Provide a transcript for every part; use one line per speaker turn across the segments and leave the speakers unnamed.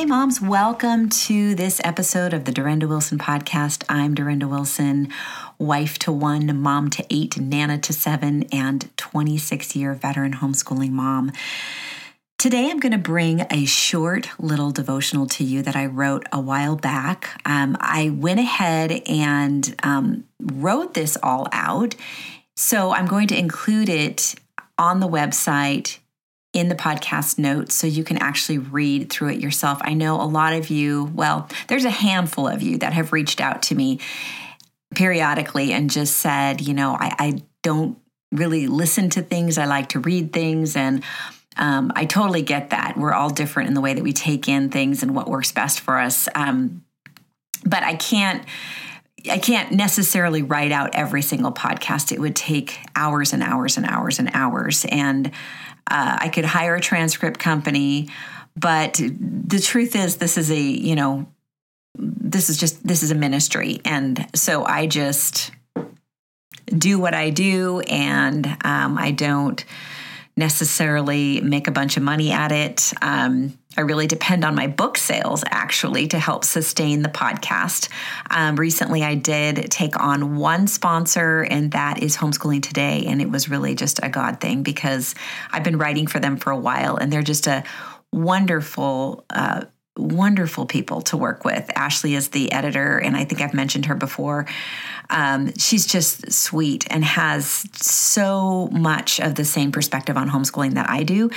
Hey, moms, welcome to this episode of the Durenda Wilson podcast. I'm Durenda Wilson, wife to one, mom to eight, nana to seven, and 26 year veteran homeschooling mom. Today, I'm going to bring a short little devotional to you that I wrote a while back. Um, I went ahead and um, wrote this all out. So I'm going to include it on the website in the podcast notes so you can actually read through it yourself. I know a lot of you, well, there's a handful of you that have reached out to me periodically and just said, you know, I, I don't really listen to things, I like to read things. And um, I totally get that. We're all different in the way that we take in things and what works best for us. Um, but I can't. I can't necessarily write out every single podcast. It would take hours and hours and hours and hours. And uh, I could hire a transcript company, but the truth is, this is a you know, this is just this is a ministry, and so I just do what I do, and um, I don't necessarily make a bunch of money at it. Um, I really depend on my book sales actually to help sustain the podcast. Um, recently, I did take on one sponsor, and that is Homeschooling Today. And it was really just a God thing because I've been writing for them for a while, and they're just a wonderful, uh, wonderful people to work with. Ashley is the editor, and I think I've mentioned her before. Um, she's just sweet and has so much of the same perspective on homeschooling that I do.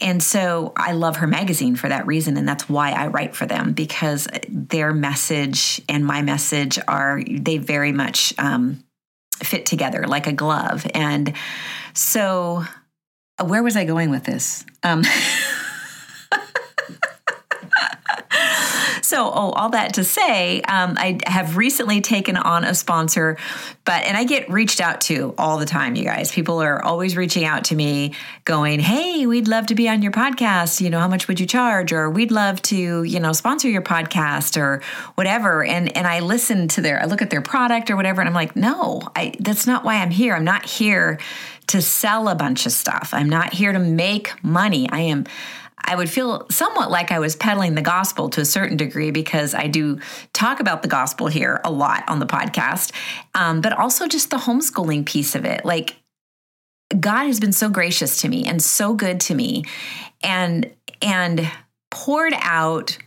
And so I love her magazine for that reason. And that's why I write for them because their message and my message are, they very much um, fit together like a glove. And so, where was I going with this? Um, So, oh, all that to say, um, I have recently taken on a sponsor, but, and I get reached out to all the time, you guys. People are always reaching out to me going, Hey, we'd love to be on your podcast. You know, how much would you charge? Or we'd love to, you know, sponsor your podcast or whatever. And, and I listen to their, I look at their product or whatever, and I'm like, no, I, that's not why I'm here. I'm not here to sell a bunch of stuff. I'm not here to make money. I am I would feel somewhat like I was peddling the gospel to a certain degree because I do talk about the gospel here a lot on the podcast, um, but also just the homeschooling piece of it. Like, God has been so gracious to me and so good to me, and and poured out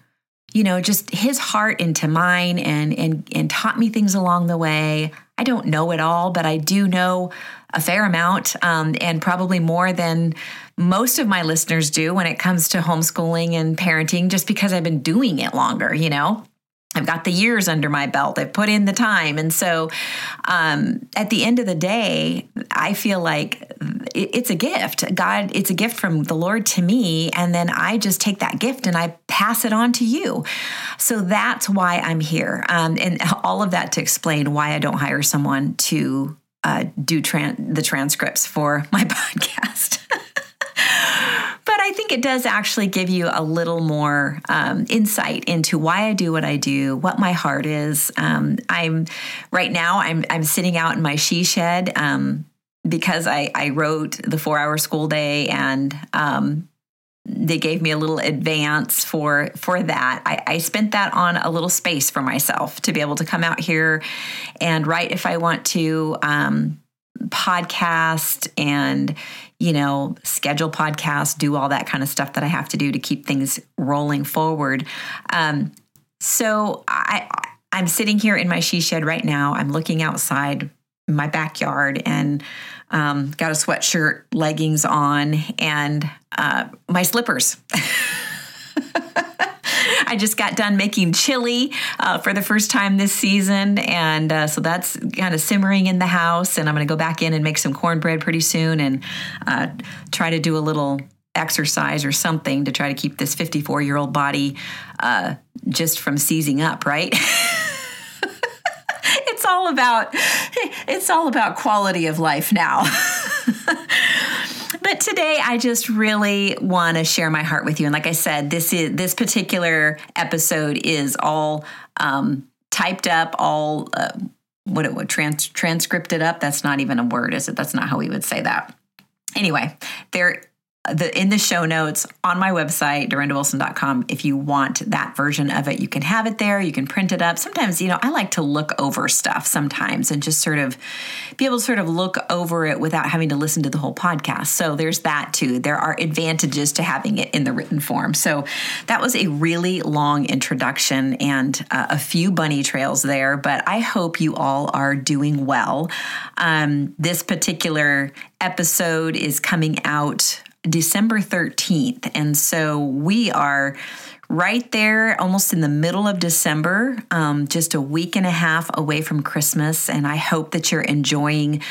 you know just his heart into mine and and and taught me things along the way i don't know it all but i do know a fair amount um, and probably more than most of my listeners do when it comes to homeschooling and parenting, just because I've been doing it longer, you know? I've got the years under my belt. I've put in the time. And so um, at the end of the day, I feel like it's a gift. God, it's a gift from the Lord to me. And then I just take that gift and I pass it on to you. So that's why I'm here. Um, and all of that to explain why I don't hire someone to uh, do tran- the transcripts for my podcast. I think it does actually give you a little more um, insight into why I do what I do, what my heart is. Um, I'm right now. I'm I'm sitting out in my she shed um, because I I wrote the four hour school day and. Um, they gave me a little advance for for that. I, I spent that on a little space for myself to be able to come out here and write if I want to, um, podcast and you know, schedule podcasts, do all that kind of stuff that I have to do to keep things rolling forward. Um, so I, I'm sitting here in my she shed right now. I'm looking outside my backyard and um, got a sweatshirt, leggings on, and uh, my slippers. I just got done making chili uh, for the first time this season. And uh, so that's kind of simmering in the house. And I'm going to go back in and make some cornbread pretty soon and uh, try to do a little exercise or something to try to keep this 54 year old body uh, just from seizing up, right? it's all about it's all about quality of life now. but today I just really want to share my heart with you. And like I said, this is this particular episode is all um, typed up, all uh, what it would trans- transcripted up. That's not even a word, is it? That's not how we would say that. Anyway, there the in the show notes on my website durendawilson.com if you want that version of it you can have it there. You can print it up. Sometimes you know i like to look over stuff sometimes and just sort of be able to sort of look over it without having to listen to the whole podcast. So there's that too. There are advantages to having it in the written form. So that was a really long introduction and uh, a few bunny trails there but i hope you all are doing well. Um, this particular episode is coming out December 13th. And so we are right there, almost in the middle of December, um, just a week and a half away from Christmas. And I hope that you're enjoying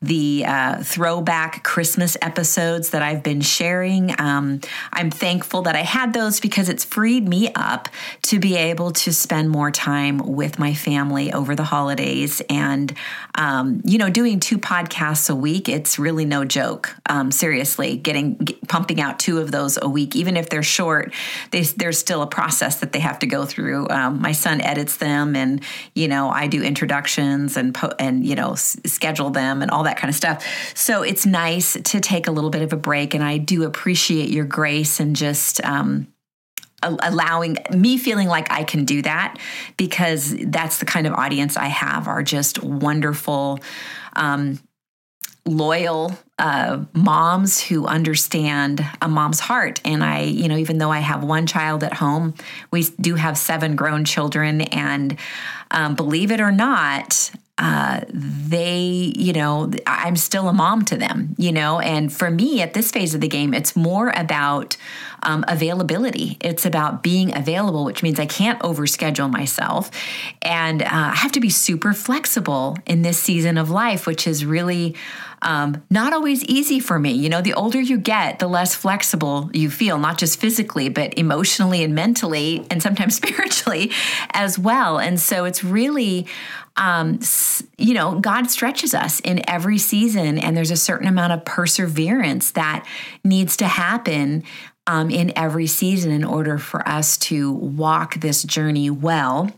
the uh, throwback Christmas episodes that I've been sharing. Um, I'm thankful that I had those because it's freed me up to be able to spend more time with my family over the holidays. And, um, you know, doing two podcasts a week, it's really no joke. Um, seriously, getting get, pumping out two of those a week, even if they're short, they, there's still a process that they have to go through. Um, my son edits them, and you know, I do introductions and po- and you know, s- schedule them and all that kind of stuff. So it's nice to take a little bit of a break, and I do appreciate your grace and just. Um, allowing me feeling like I can do that because that's the kind of audience I have are just wonderful, um, loyal uh, moms who understand a mom's heart. And I, you know, even though I have one child at home, we do have seven grown children. And um, believe it or not, uh, they, you know, I'm still a mom to them, you know, and for me at this phase of the game, it's more about um, availability. It's about being available, which means I can't overschedule myself. And uh, I have to be super flexible in this season of life, which is really um, not always easy for me. You know, the older you get, the less flexible you feel, not just physically, but emotionally and mentally, and sometimes spiritually as well. And so it's really, um, you know, God stretches us in every season, and there's a certain amount of perseverance that needs to happen um, in every season in order for us to walk this journey well.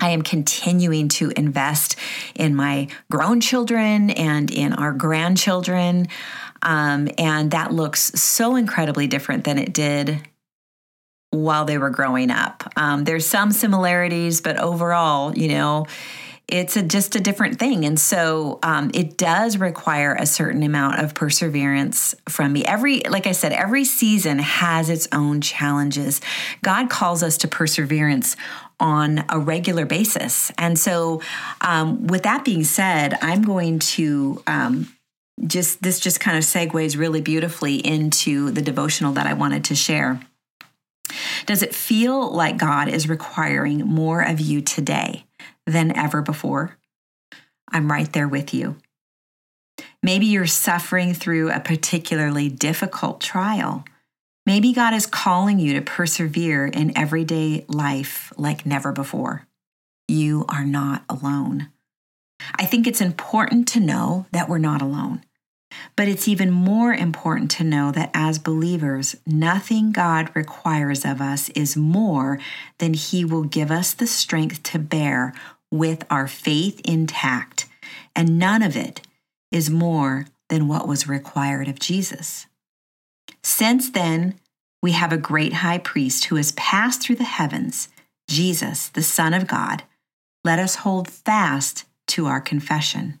I am continuing to invest in my grown children and in our grandchildren. Um, and that looks so incredibly different than it did while they were growing up. Um, there's some similarities, but overall, you know, it's a, just a different thing. And so um, it does require a certain amount of perseverance from me. Every, like I said, every season has its own challenges. God calls us to perseverance on a regular basis. And so, um, with that being said, I'm going to. Um, just this just kind of segues really beautifully into the devotional that I wanted to share. Does it feel like God is requiring more of you today? Than ever before. I'm right there with you. Maybe you're suffering through a particularly difficult trial. Maybe God is calling you to persevere in everyday life like never before. You are not alone. I think it's important to know that we're not alone. But it's even more important to know that as believers, nothing God requires of us is more than He will give us the strength to bear with our faith intact, and none of it is more than what was required of Jesus. Since then, we have a great high priest who has passed through the heavens, Jesus, the Son of God. Let us hold fast to our confession.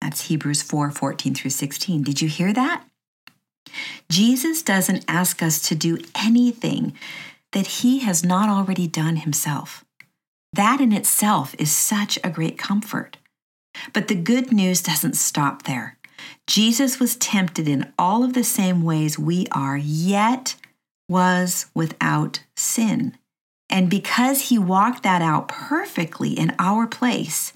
That's Hebrews 4 14 through 16. Did you hear that? Jesus doesn't ask us to do anything that he has not already done himself. That in itself is such a great comfort. But the good news doesn't stop there. Jesus was tempted in all of the same ways we are, yet was without sin. And because he walked that out perfectly in our place,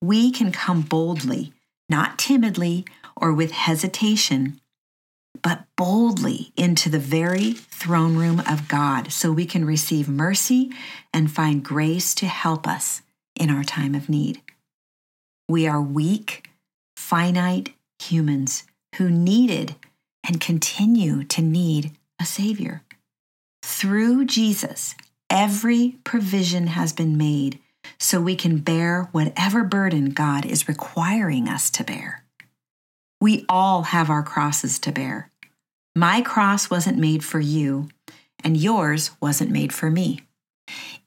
we can come boldly, not timidly or with hesitation, but boldly into the very throne room of God so we can receive mercy and find grace to help us in our time of need. We are weak, finite humans who needed and continue to need a Savior. Through Jesus, every provision has been made so we can bear whatever burden God is requiring us to bear. We all have our crosses to bear. My cross wasn't made for you, and yours wasn't made for me.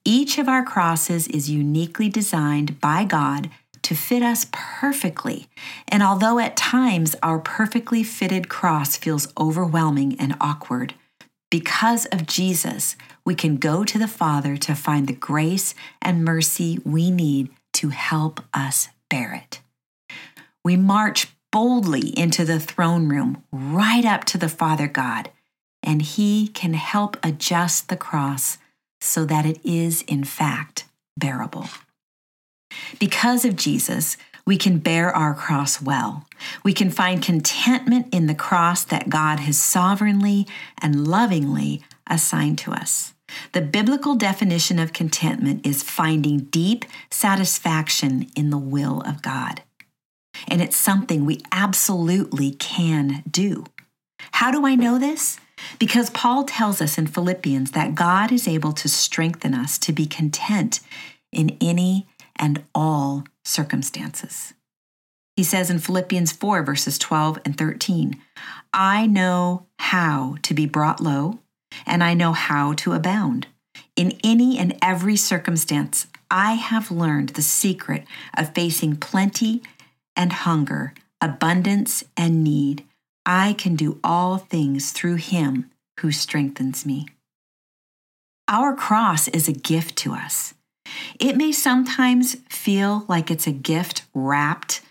Each of our crosses is uniquely designed by God to fit us perfectly. And although at times our perfectly fitted cross feels overwhelming and awkward, because of Jesus, we can go to the Father to find the grace and mercy we need to help us bear it. We march boldly into the throne room, right up to the Father God, and He can help adjust the cross so that it is, in fact, bearable. Because of Jesus, we can bear our cross well. We can find contentment in the cross that God has sovereignly and lovingly assigned to us. The biblical definition of contentment is finding deep satisfaction in the will of God and it's something we absolutely can do. How do I know this? Because Paul tells us in Philippians that God is able to strengthen us to be content in any and all circumstances. He says in Philippians 4, verses 12 and 13, I know how to be brought low, and I know how to abound. In any and every circumstance, I have learned the secret of facing plenty and hunger, abundance and need, I can do all things through him who strengthens me. Our cross is a gift to us. It may sometimes feel like it's a gift wrapped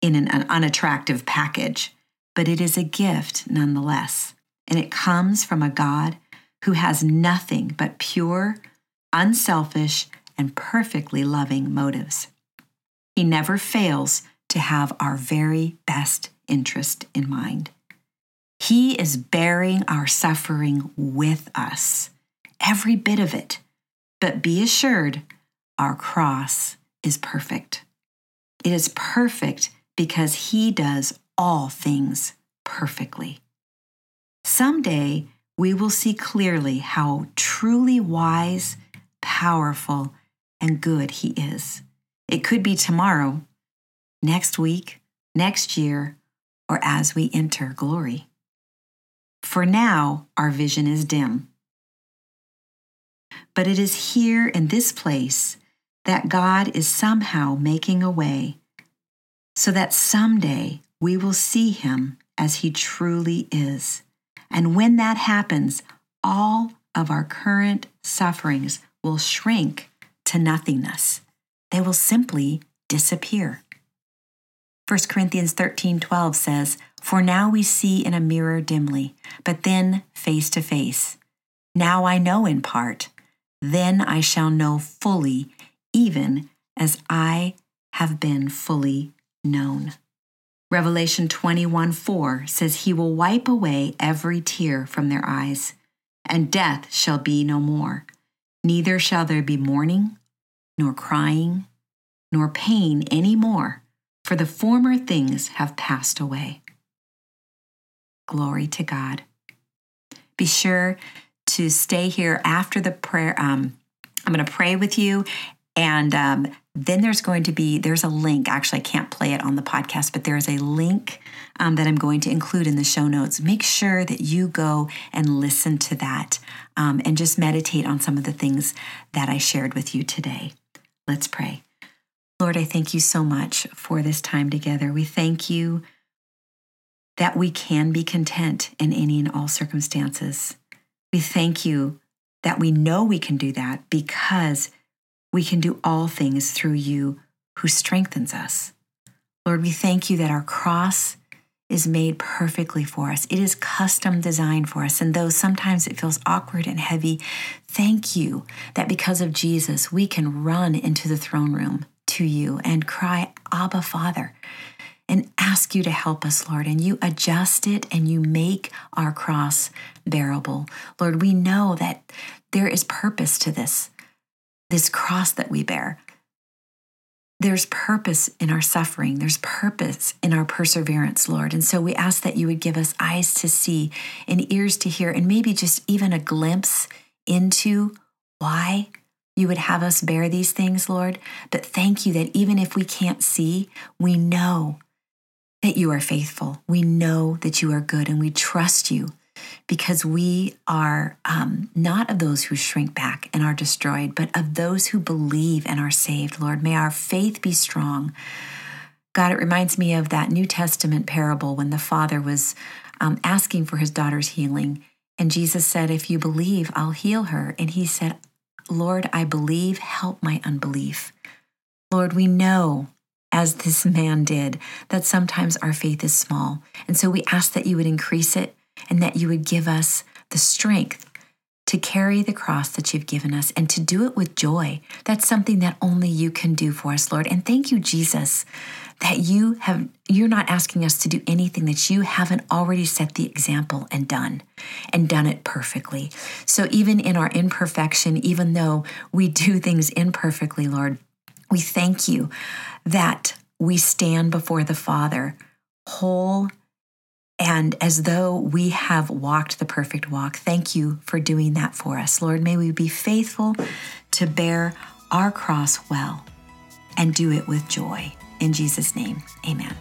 in an unattractive package, but it is a gift nonetheless. And it comes from a God who has nothing but pure, unselfish, and perfectly loving motives. He never fails to have our very best interest in mind. He is bearing our suffering with us, every bit of it. But be assured, our cross is perfect. It is perfect because He does all things perfectly. Someday, we will see clearly how truly wise, powerful, and good He is. It could be tomorrow, next week, next year, or as we enter glory. For now, our vision is dim. But it is here in this place that God is somehow making a way so that someday we will see Him as He truly is. And when that happens, all of our current sufferings will shrink to nothingness. They will simply disappear. 1 Corinthians 13 12 says, For now we see in a mirror dimly, but then face to face. Now I know in part, then I shall know fully, even as I have been fully known. Revelation 21 4 says, He will wipe away every tear from their eyes, and death shall be no more. Neither shall there be mourning, nor crying, nor pain any more for the former things have passed away. Glory to God. Be sure to stay here after the prayer. Um, I'm going to pray with you. And um, then there's going to be, there's a link. Actually, I can't play it on the podcast, but there's a link um, that I'm going to include in the show notes. Make sure that you go and listen to that um, and just meditate on some of the things that I shared with you today. Let's pray. Lord, I thank you so much for this time together. We thank you that we can be content in any and all circumstances. We thank you that we know we can do that because we can do all things through you who strengthens us. Lord, we thank you that our cross is made perfectly for us. It is custom designed for us. And though sometimes it feels awkward and heavy, thank you that because of Jesus, we can run into the throne room to you and cry, Abba, Father. And ask you to help us, Lord. And you adjust it and you make our cross bearable. Lord, we know that there is purpose to this, this cross that we bear. There's purpose in our suffering. There's purpose in our perseverance, Lord. And so we ask that you would give us eyes to see and ears to hear, and maybe just even a glimpse into why you would have us bear these things, Lord. But thank you that even if we can't see, we know that you are faithful. We know that you are good, and we trust you because we are um, not of those who shrink back and are destroyed, but of those who believe and are saved. Lord, may our faith be strong. God, it reminds me of that New Testament parable when the father was um, asking for his daughter's healing. And Jesus said, If you believe, I'll heal her. And he said, Lord, I believe, help my unbelief. Lord, we know, as this man did, that sometimes our faith is small. And so we ask that you would increase it and that you would give us the strength to carry the cross that you've given us and to do it with joy. That's something that only you can do for us, Lord. And thank you, Jesus, that you have you're not asking us to do anything that you haven't already set the example and done and done it perfectly. So even in our imperfection, even though we do things imperfectly, Lord, we thank you that we stand before the Father whole and as though we have walked the perfect walk. Thank you for doing that for us. Lord, may we be faithful to bear our cross well and do it with joy. In Jesus' name, amen.